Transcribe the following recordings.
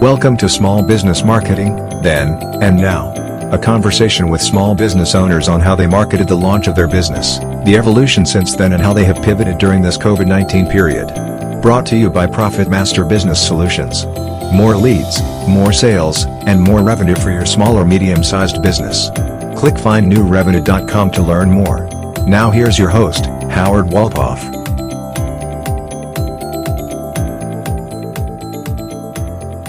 Welcome to Small Business Marketing, Then and Now. A conversation with small business owners on how they marketed the launch of their business, the evolution since then, and how they have pivoted during this COVID 19 period. Brought to you by Profit Master Business Solutions. More leads, more sales, and more revenue for your small or medium sized business. Click findnewrevenue.com to learn more. Now, here's your host, Howard Walpoff.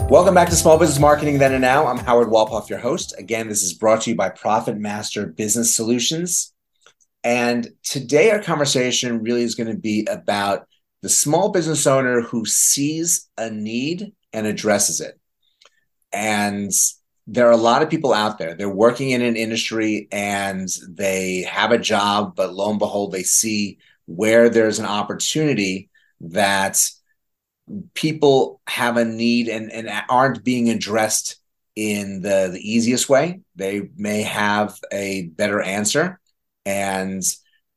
Welcome back to Small Business Marketing Then and Now. I'm Howard Walpoff, your host. Again, this is brought to you by Profit Master Business Solutions. And today, our conversation really is going to be about the small business owner who sees a need and addresses it. And there are a lot of people out there. They're working in an industry and they have a job, but lo and behold, they see where there's an opportunity that people have a need and, and aren't being addressed in the, the easiest way. They may have a better answer. And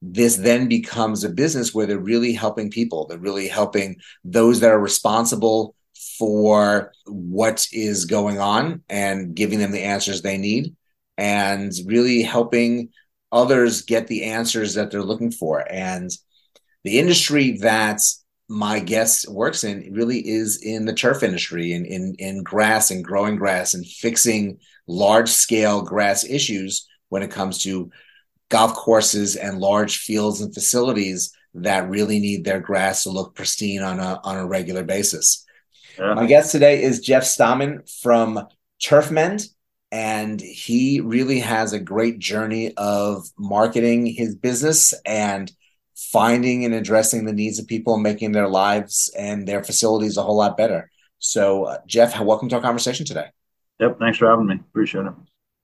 this then becomes a business where they're really helping people. They're really helping those that are responsible for what is going on and giving them the answers they need and really helping others get the answers that they're looking for. And the industry that's my guest works in really is in the turf industry in, in, in grass and growing grass and fixing large scale grass issues when it comes to golf courses and large fields and facilities that really need their grass to look pristine on a, on a regular basis. Yeah. My guest today is Jeff Stammen from Turfmend, and he really has a great journey of marketing his business and finding and addressing the needs of people and making their lives and their facilities a whole lot better. So, uh, Jeff, welcome to our conversation today. Yep. Thanks for having me. Appreciate it.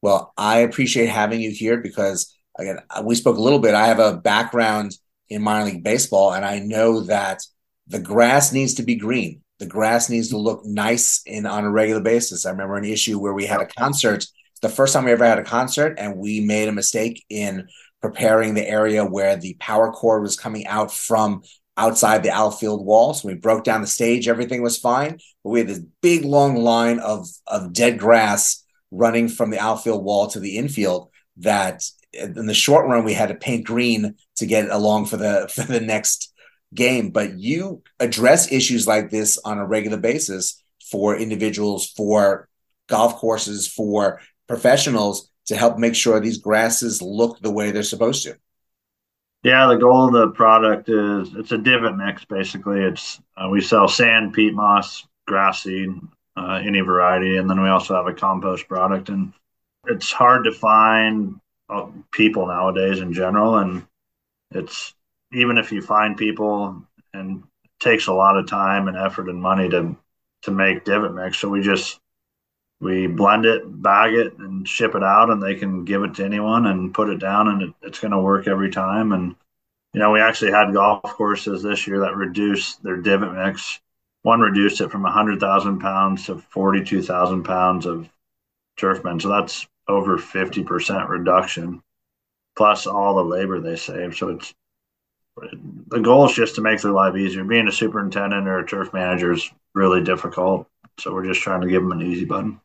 Well, I appreciate having you here because, again, we spoke a little bit. I have a background in minor league baseball, and I know that the grass needs to be green. The grass needs to look nice in on a regular basis. I remember an issue where we had a concert. The first time we ever had a concert, and we made a mistake in preparing the area where the power cord was coming out from outside the outfield wall. So we broke down the stage, everything was fine. But we had this big long line of, of dead grass running from the outfield wall to the infield that in the short run we had to paint green to get along for the for the next game. But you address issues like this on a regular basis for individuals, for golf courses, for professionals to help make sure these grasses look the way they're supposed to. Yeah, the goal of the product is it's a divot mix. Basically, it's uh, we sell sand, peat moss, grass seed, uh, any variety, and then we also have a compost product. And it's hard to find uh, people nowadays in general, and it's even if you find people, and it takes a lot of time and effort and money to to make divot mix. So we just we blend it, bag it, and ship it out, and they can give it to anyone and put it down, and it, it's going to work every time. And you know, we actually had golf courses this year that reduced their divot mix. One reduced it from 100,000 pounds to 42,000 pounds of Turfmend, so that's over 50% reduction, plus all the labor they save. So it's the goal is just to make their life easier. Being a superintendent or a turf manager is really difficult, so we're just trying to give them an easy button.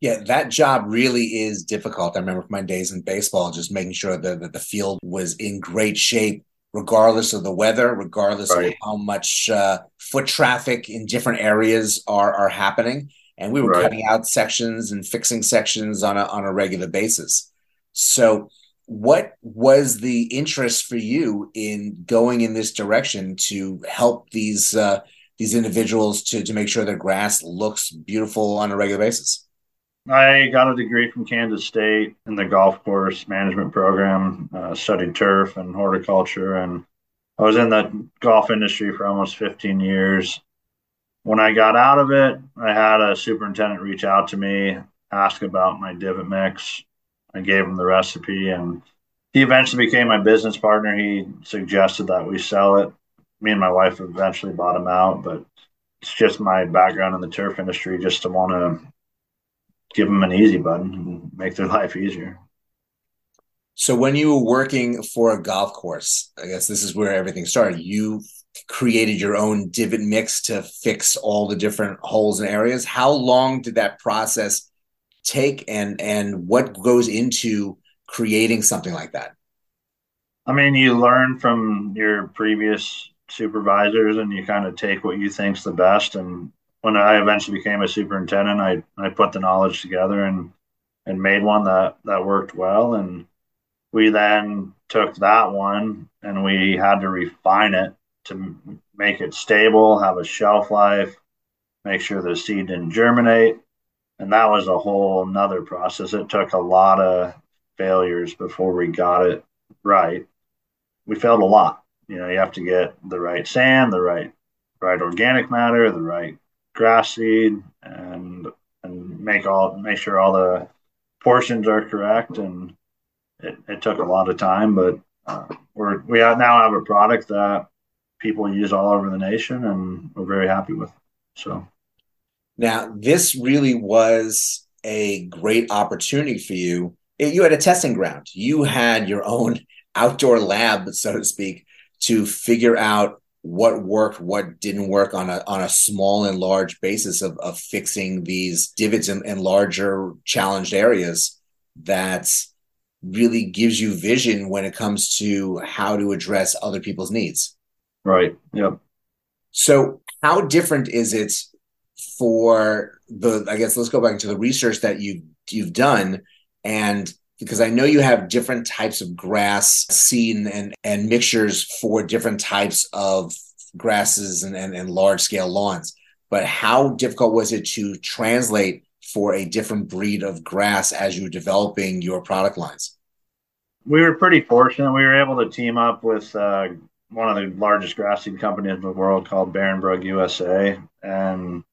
Yeah, that job really is difficult. I remember from my days in baseball, just making sure that, that the field was in great shape, regardless of the weather, regardless right. of how much uh, foot traffic in different areas are are happening. And we were right. cutting out sections and fixing sections on a on a regular basis. So, what was the interest for you in going in this direction to help these uh, these individuals to to make sure their grass looks beautiful on a regular basis? I got a degree from Kansas State in the golf course management program, uh, studied turf and horticulture, and I was in the golf industry for almost 15 years. When I got out of it, I had a superintendent reach out to me, ask about my divot mix. I gave him the recipe, and he eventually became my business partner. He suggested that we sell it. Me and my wife eventually bought him out, but it's just my background in the turf industry just to want to give them an easy button and make their life easier. So when you were working for a golf course, I guess this is where everything started. You created your own divot mix to fix all the different holes and areas. How long did that process take and and what goes into creating something like that? I mean, you learn from your previous supervisors and you kind of take what you think's the best and when I eventually became a superintendent, I, I put the knowledge together and and made one that that worked well and we then took that one and we had to refine it to make it stable, have a shelf life, make sure the seed didn't germinate. And that was a whole nother process. It took a lot of failures before we got it right. We failed a lot. You know, you have to get the right sand, the right right organic matter, the right grass seed, and and make all make sure all the portions are correct. And it, it took a lot of time, but uh, we're we now have a product that people use all over the nation, and we're very happy with. So now this really was a great opportunity for you. You had a testing ground. You had your own outdoor lab, so to speak, to figure out what worked, what didn't work on a on a small and large basis of, of fixing these divots in, in larger challenged areas that really gives you vision when it comes to how to address other people's needs. Right. Yep. So how different is it for the I guess let's go back to the research that you you've done and because I know you have different types of grass seed and, and mixtures for different types of grasses and, and, and large scale lawns. But how difficult was it to translate for a different breed of grass as you were developing your product lines? We were pretty fortunate. We were able to team up with uh, one of the largest grass seed companies in the world called Barenbrug USA. And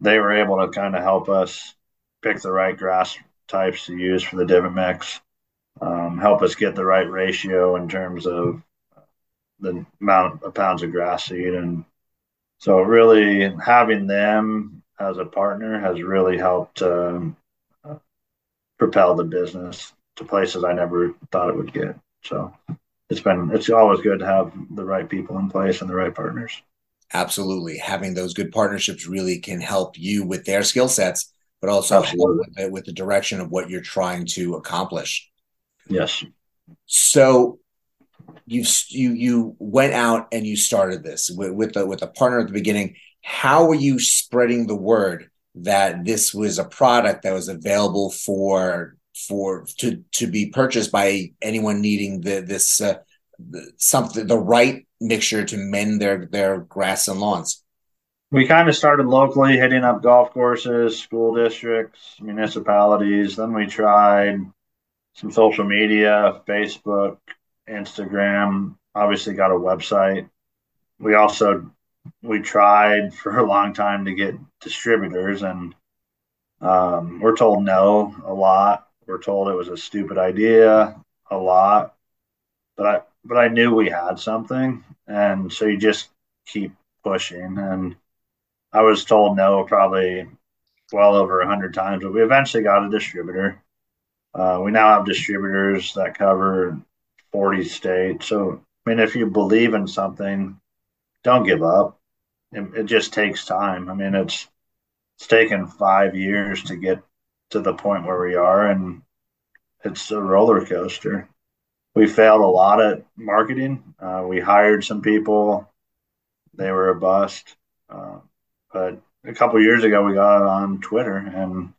they were able to kind of help us pick the right grass types to use for the divot mix, um, help us get the right ratio in terms of the amount of pounds of grass seed. And so, really, having them as a partner has really helped um, propel the business to places I never thought it would get. So, it's been it's always good to have the right people in place and the right partners. Absolutely, having those good partnerships really can help you with their skill sets but also with the, with the direction of what you're trying to accomplish. Yes. So you you you went out and you started this with with a, with a partner at the beginning. How were you spreading the word that this was a product that was available for for to to be purchased by anyone needing the this uh, something the right mixture to mend their their grass and lawns? We kind of started locally hitting up golf courses, school districts, municipalities. Then we tried some social media, Facebook, Instagram, obviously got a website. We also we tried for a long time to get distributors and um, we're told no a lot. We're told it was a stupid idea a lot. But I but I knew we had something and so you just keep pushing and I was told no probably well over a hundred times, but we eventually got a distributor. Uh, we now have distributors that cover 40 states. So, I mean, if you believe in something, don't give up. It, it just takes time. I mean, it's it's taken five years to get to the point where we are, and it's a roller coaster. We failed a lot at marketing. Uh, we hired some people; they were a bust. Uh, but a couple years ago, we got it on Twitter, and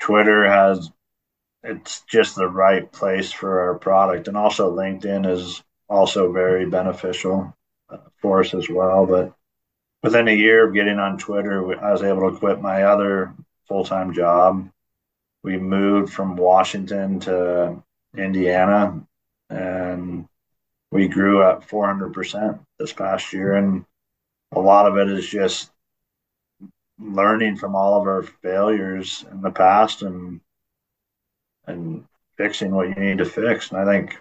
Twitter has it's just the right place for our product, and also LinkedIn is also very beneficial uh, for us as well. But within a year of getting on Twitter, I was able to quit my other full time job. We moved from Washington to Indiana, and we grew at 400% this past year. And a lot of it is just learning from all of our failures in the past and and fixing what you need to fix. And I think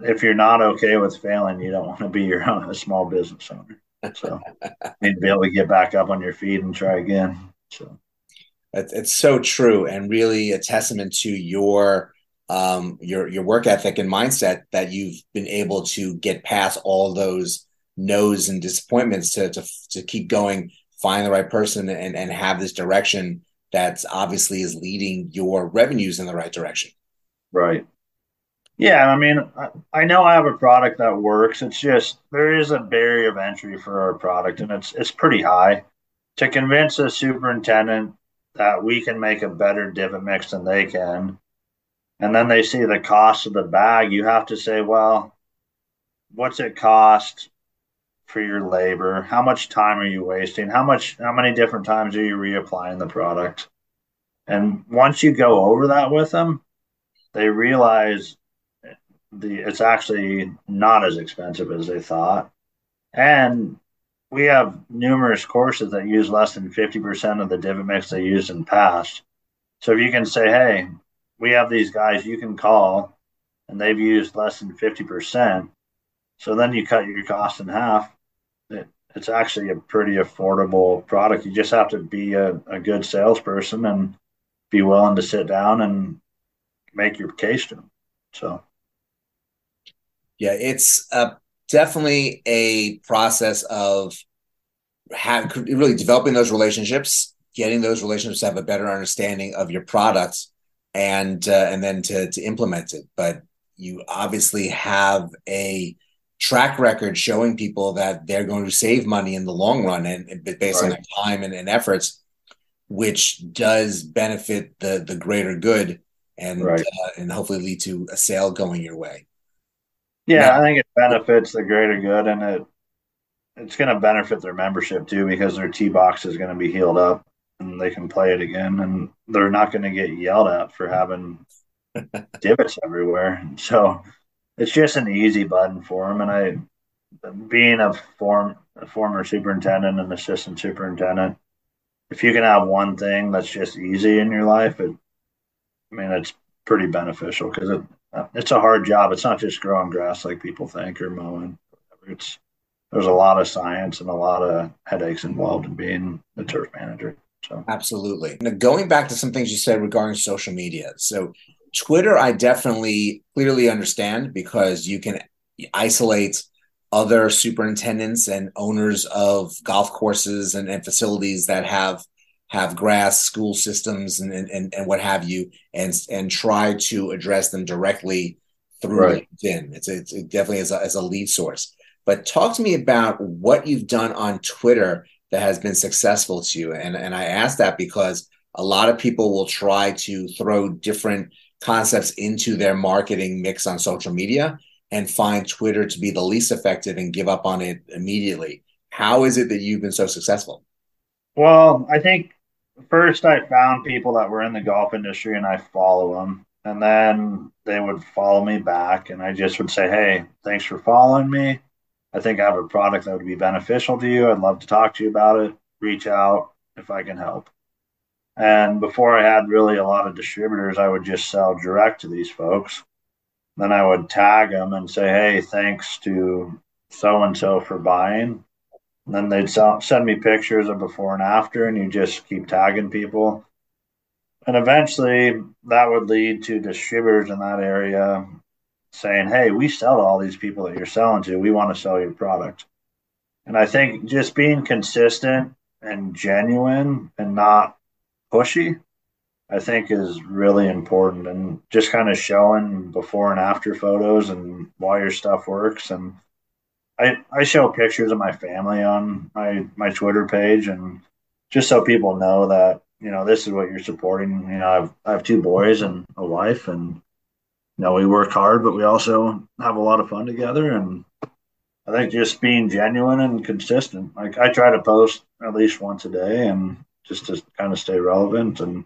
if you're not okay with failing, you don't want to be your own a small business owner. So you need to be able to get back up on your feet and try again. So it's so true and really a testament to your um your your work ethic and mindset that you've been able to get past all those no's and disappointments to to to keep going, find the right person, and and have this direction that's obviously is leading your revenues in the right direction. Right. Yeah, I mean, I, know I have a product that works. It's just there is a barrier of entry for our product, and it's it's pretty high. To convince a superintendent that we can make a better divot mix than they can, and then they see the cost of the bag, you have to say, well, what's it cost for your labor? How much time are you wasting? How much how many different times are you reapplying the product? And once you go over that with them, they realize the it's actually not as expensive as they thought. And we have numerous courses that use less than 50% of the divot mix they used in the past. So if you can say, hey, we have these guys you can call and they've used less than 50%. So then you cut your cost in half. It, it's actually a pretty affordable product. You just have to be a, a good salesperson and be willing to sit down and make your case to them. So, yeah, it's definitely a process of have, really developing those relationships, getting those relationships to have a better understanding of your product, and uh, and then to to implement it. But you obviously have a track record showing people that they're going to save money in the long run and, and based right. on their time and, and, efforts which does benefit the the greater good and right. uh, and hopefully lead to a sale going your way yeah now, i think it benefits the greater good and it it's going to benefit their membership too because their tee box is going to be healed up and they can play it again and they're not going to get yelled at for having divots everywhere so it's just an easy button for them. And I, being a form a former superintendent and assistant superintendent, if you can have one thing that's just easy in your life, it, I mean, it's pretty beneficial because it it's a hard job. It's not just growing grass like people think or mowing. It's there's a lot of science and a lot of headaches involved in being a turf manager. So absolutely. Now, going back to some things you said regarding social media. So Twitter, I definitely clearly understand because you can isolate other superintendents and owners of golf courses and, and facilities that have have grass school systems and, and and what have you and and try to address them directly through right. LinkedIn. It's, it's it definitely as a, as a lead source. But talk to me about what you've done on Twitter that has been successful to you. And and I ask that because a lot of people will try to throw different concepts into their marketing mix on social media and find Twitter to be the least effective and give up on it immediately. How is it that you've been so successful? Well, I think first I found people that were in the golf industry and I follow them. And then they would follow me back and I just would say, Hey, thanks for following me. I think I have a product that would be beneficial to you. I'd love to talk to you about it. Reach out if I can help. And before I had really a lot of distributors, I would just sell direct to these folks. Then I would tag them and say, hey, thanks to so and so for buying. And then they'd sell, send me pictures of before and after, and you just keep tagging people. And eventually that would lead to distributors in that area saying, hey, we sell to all these people that you're selling to. We want to sell your product. And I think just being consistent and genuine and not pushy, I think is really important and just kind of showing before and after photos and why your stuff works. And I, I show pictures of my family on my, my Twitter page and just so people know that, you know, this is what you're supporting. You know, I've, I have two boys and a wife and, you know, we work hard, but we also have a lot of fun together. And I think just being genuine and consistent. Like I try to post at least once a day and just to kind of stay relevant, and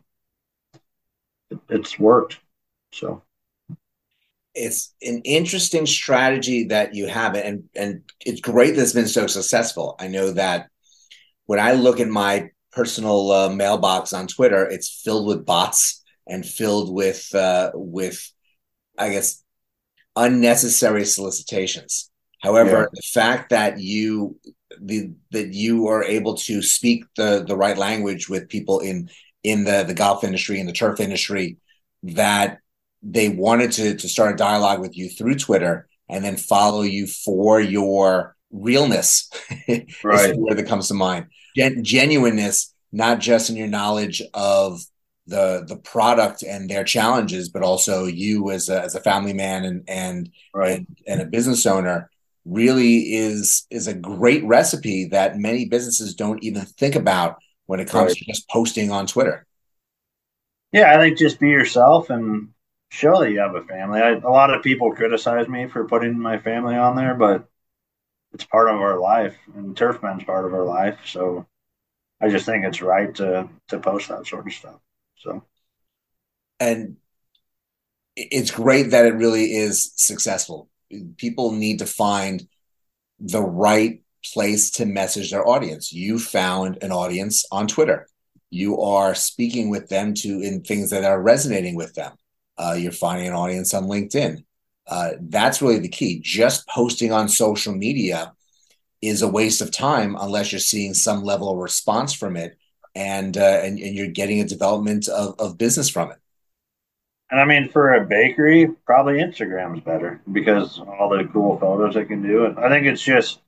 it, it's worked. So it's an interesting strategy that you have, and and it's great that it's been so successful. I know that when I look at my personal uh, mailbox on Twitter, it's filled with bots and filled with uh, with, I guess, unnecessary solicitations. However, yeah. the fact that you the that you are able to speak the the right language with people in in the the golf industry and the turf industry that they wanted to to start a dialogue with you through Twitter and then follow you for your realness right. is the word that comes to mind. Gen- genuineness, not just in your knowledge of the the product and their challenges, but also you as a, as a family man and and, right. and and a business owner really is is a great recipe that many businesses don't even think about when it comes right. to just posting on Twitter. Yeah, I think just be yourself and show that you have a family. I, a lot of people criticize me for putting my family on there, but it's part of our life, and Turfmend's part of our life. So I just think it's right to to post that sort of stuff. So, and it's great that it really is successful. People need to find the right place to message their audience. You found an audience on Twitter. You are speaking with them to in things that are resonating with them. Uh, you're finding an audience on LinkedIn. Uh, that's really the key. Just posting on social media is a waste of time unless you're seeing some level of response from it and uh, and, and you're getting a development of, of business from it. And I mean, for a bakery, probably Instagram is better because all the cool photos it can do. And I think it's just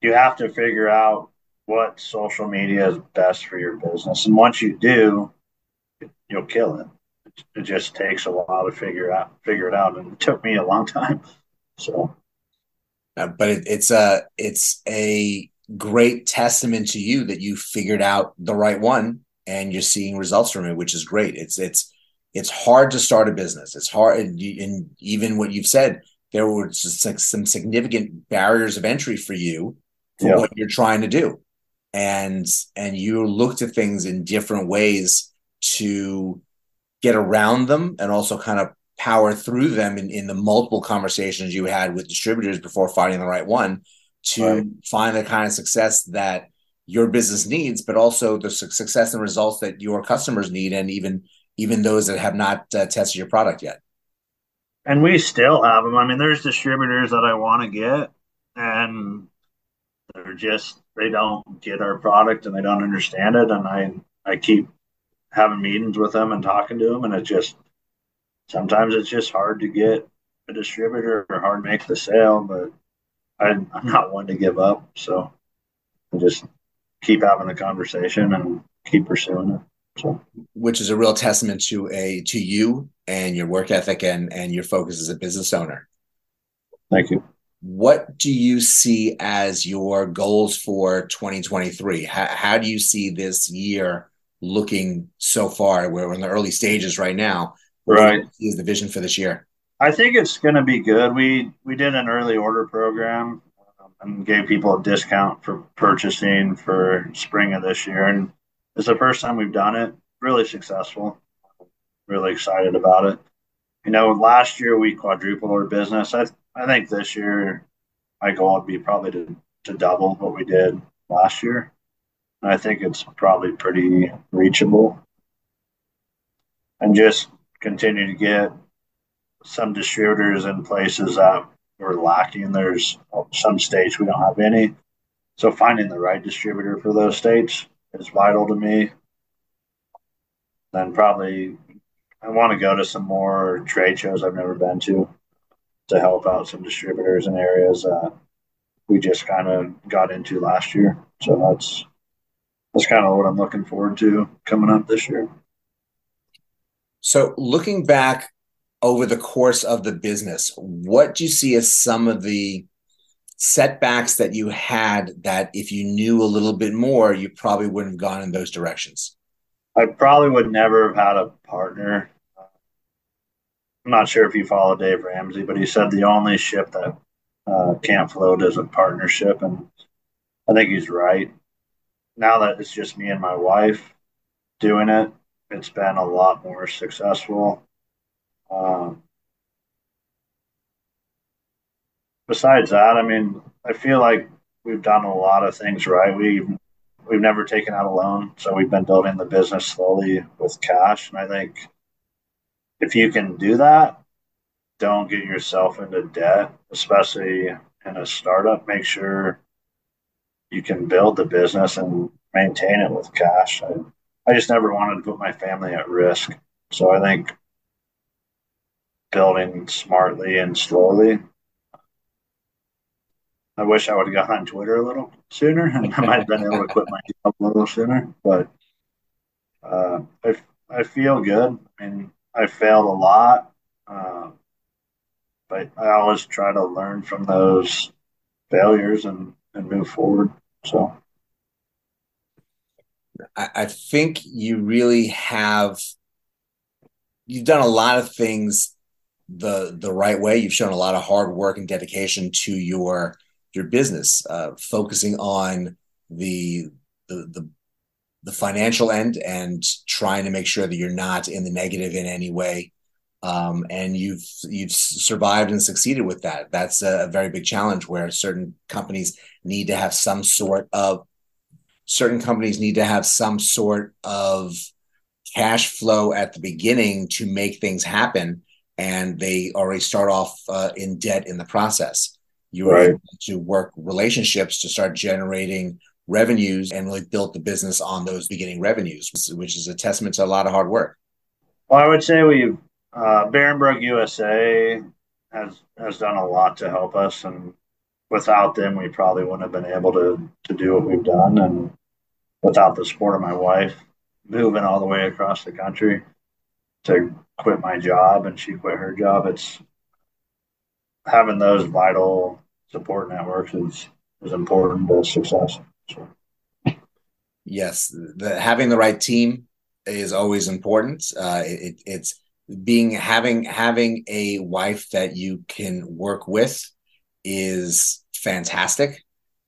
you have to figure out what social media is best for your business, and once you do, you'll kill it. It just takes a while to figure out figure it out, and it took me a long time. So, uh, but it, it's a it's a great testament to you that you figured out the right one and you're seeing results from it, which is great. It's it's it's hard to start a business. It's hard, and, and even what you've said, there were some significant barriers of entry for you for yeah. what you're trying to do, and and you looked at things in different ways to get around them, and also kind of power through them in, in the multiple conversations you had with distributors before finding the right one to right. find the kind of success that your business needs, but also the success and results that your customers need, and even even those that have not uh, tested your product yet. And we still have them. I mean, there's distributors that I want to get, and they're just they don't get our product and they don't understand it. And I I keep having meetings with them and talking to them, and it just sometimes it's just hard to get a distributor or hard to make the sale, but I, I'm not one to give up. So I just keep having the conversation and keep pursuing it. Which is a real testament to a to you and your work ethic and and your focus as a business owner. Thank you. What do you see as your goals for 2023? How, how do you see this year looking so far? We're in the early stages right now. Right. Is the vision for this year? I think it's going to be good. We we did an early order program um, and gave people a discount for purchasing for spring of this year, and it's the first time we've done it. Really successful. Really excited about it. You know, last year we quadrupled our business. I I think this year my goal would be probably to to double what we did last year. And I think it's probably pretty reachable. And just continue to get some distributors in places that we're lacking. There's some states we don't have any. So finding the right distributor for those states is vital to me. Then probably I want to go to some more trade shows I've never been to to help out some distributors in areas that we just kind of got into last year. So that's that's kind of what I'm looking forward to coming up this year. So looking back over the course of the business, what do you see as some of the setbacks that you had that if you knew a little bit more, you probably wouldn't have gone in those directions? I probably would never have had a partner. I'm not sure if you follow Dave Ramsey, but he said the only ship that uh, can't float is a partnership. And I think he's right. Now that it's just me and my wife doing it, it's been a lot more successful. Um, besides that, I mean, I feel like we've done a lot of things right. We've we've never taken out a loan, so we've been building the business slowly with cash. And I think if you can do that, don't get yourself into debt, especially in a startup. Make sure you can build the business and maintain it with cash. I, I just never wanted to put my family at risk. So I think building smartly and slowly I wish I would have got on Twitter a little sooner, and I might have been able to quit my job a little sooner. But uh, I I feel good. I mean, I failed a lot, uh, but I always try to learn from those failures and and move forward. So. I, I think you really have you've done a lot of things the the right way. You've shown a lot of hard work and dedication to your your business, uh, focusing on the, the the the financial end and trying to make sure that you're not in the negative in any way. Um, and you've you've survived and succeeded with that. That's a, a very big challenge where certain companies need to have some sort of certain companies need to have some sort of cash flow at the beginning to make things happen and they already start off uh, in debt in the process you were right. able to work relationships to start generating revenues and really built the business on those beginning revenues which is a testament to a lot of hard work well i would say we've uh, Barenbrug USA has has done a lot to help us, and without them, we probably wouldn't have been able to to do what we've done. And without the support of my wife, moving all the way across the country to quit my job, and she quit her job, it's having those vital support networks is is important to success. So. Yes, the, having the right team is always important. Uh, it, it's being having having a wife that you can work with is fantastic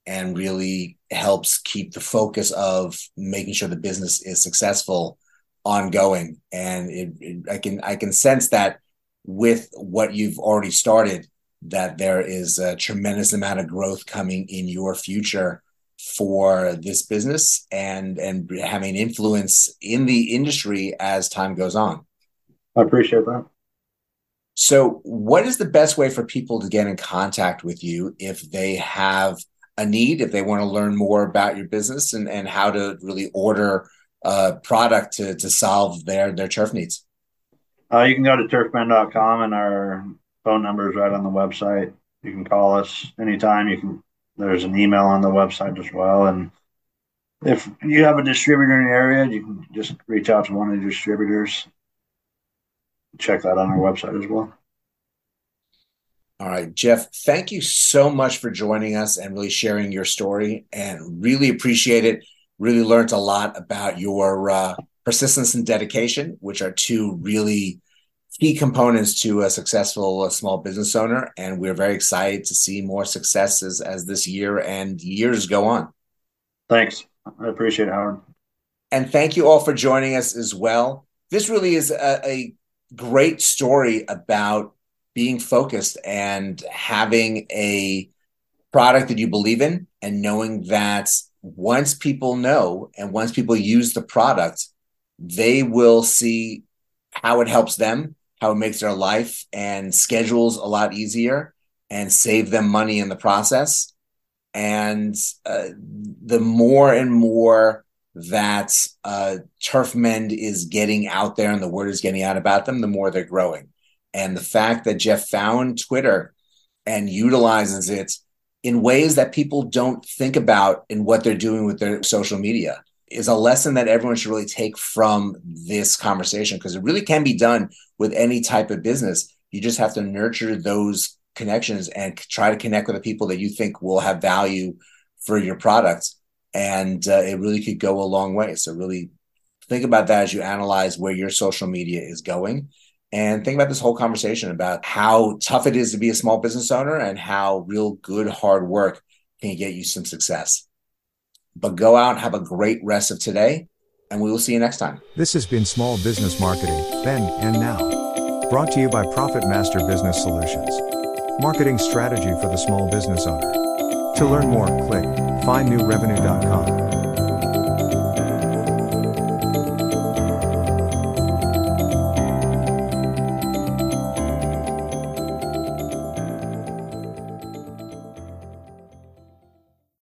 and really helps keep the focus of making sure the business is successful ongoing and it, it, i can i can sense that with what you've already started that there is a tremendous amount of growth coming in your future for this business and and having influence in the industry as time goes on I appreciate that. So, what is the best way for people to get in contact with you if they have a need, if they want to learn more about your business and, and how to really order a product to, to solve their, their turf needs? Uh, you can go to turfmend.com and our phone number is right on the website. You can call us anytime. You can. There's an email on the website as well. And if you have a distributor in the area, you can just reach out to one of the distributors check that on our website as well. All right, Jeff, thank you so much for joining us and really sharing your story and really appreciate it. Really learned a lot about your uh, persistence and dedication, which are two really key components to a successful uh, small business owner. And we're very excited to see more successes as this year and years go on. Thanks. I appreciate it, Howard. And thank you all for joining us as well. This really is a, a great story about being focused and having a product that you believe in and knowing that once people know and once people use the product, they will see how it helps them, how it makes their life and schedules a lot easier and save them money in the process. And uh, the more and more that uh, Turfmend is getting out there and the word is getting out about them, the more they're growing. And the fact that Jeff found Twitter and utilizes it in ways that people don't think about in what they're doing with their social media is a lesson that everyone should really take from this conversation because it really can be done with any type of business. You just have to nurture those connections and try to connect with the people that you think will have value for your products and uh, it really could go a long way. So really think about that as you analyze where your social media is going and think about this whole conversation about how tough it is to be a small business owner and how real good hard work can get you some success. But go out have a great rest of today, and we will see you next time. This has been Small Business Marketing, then and now. Brought to you by Profit Master Business Solutions. Marketing strategy for the small business owner. To learn more, click findnewrevenue.com.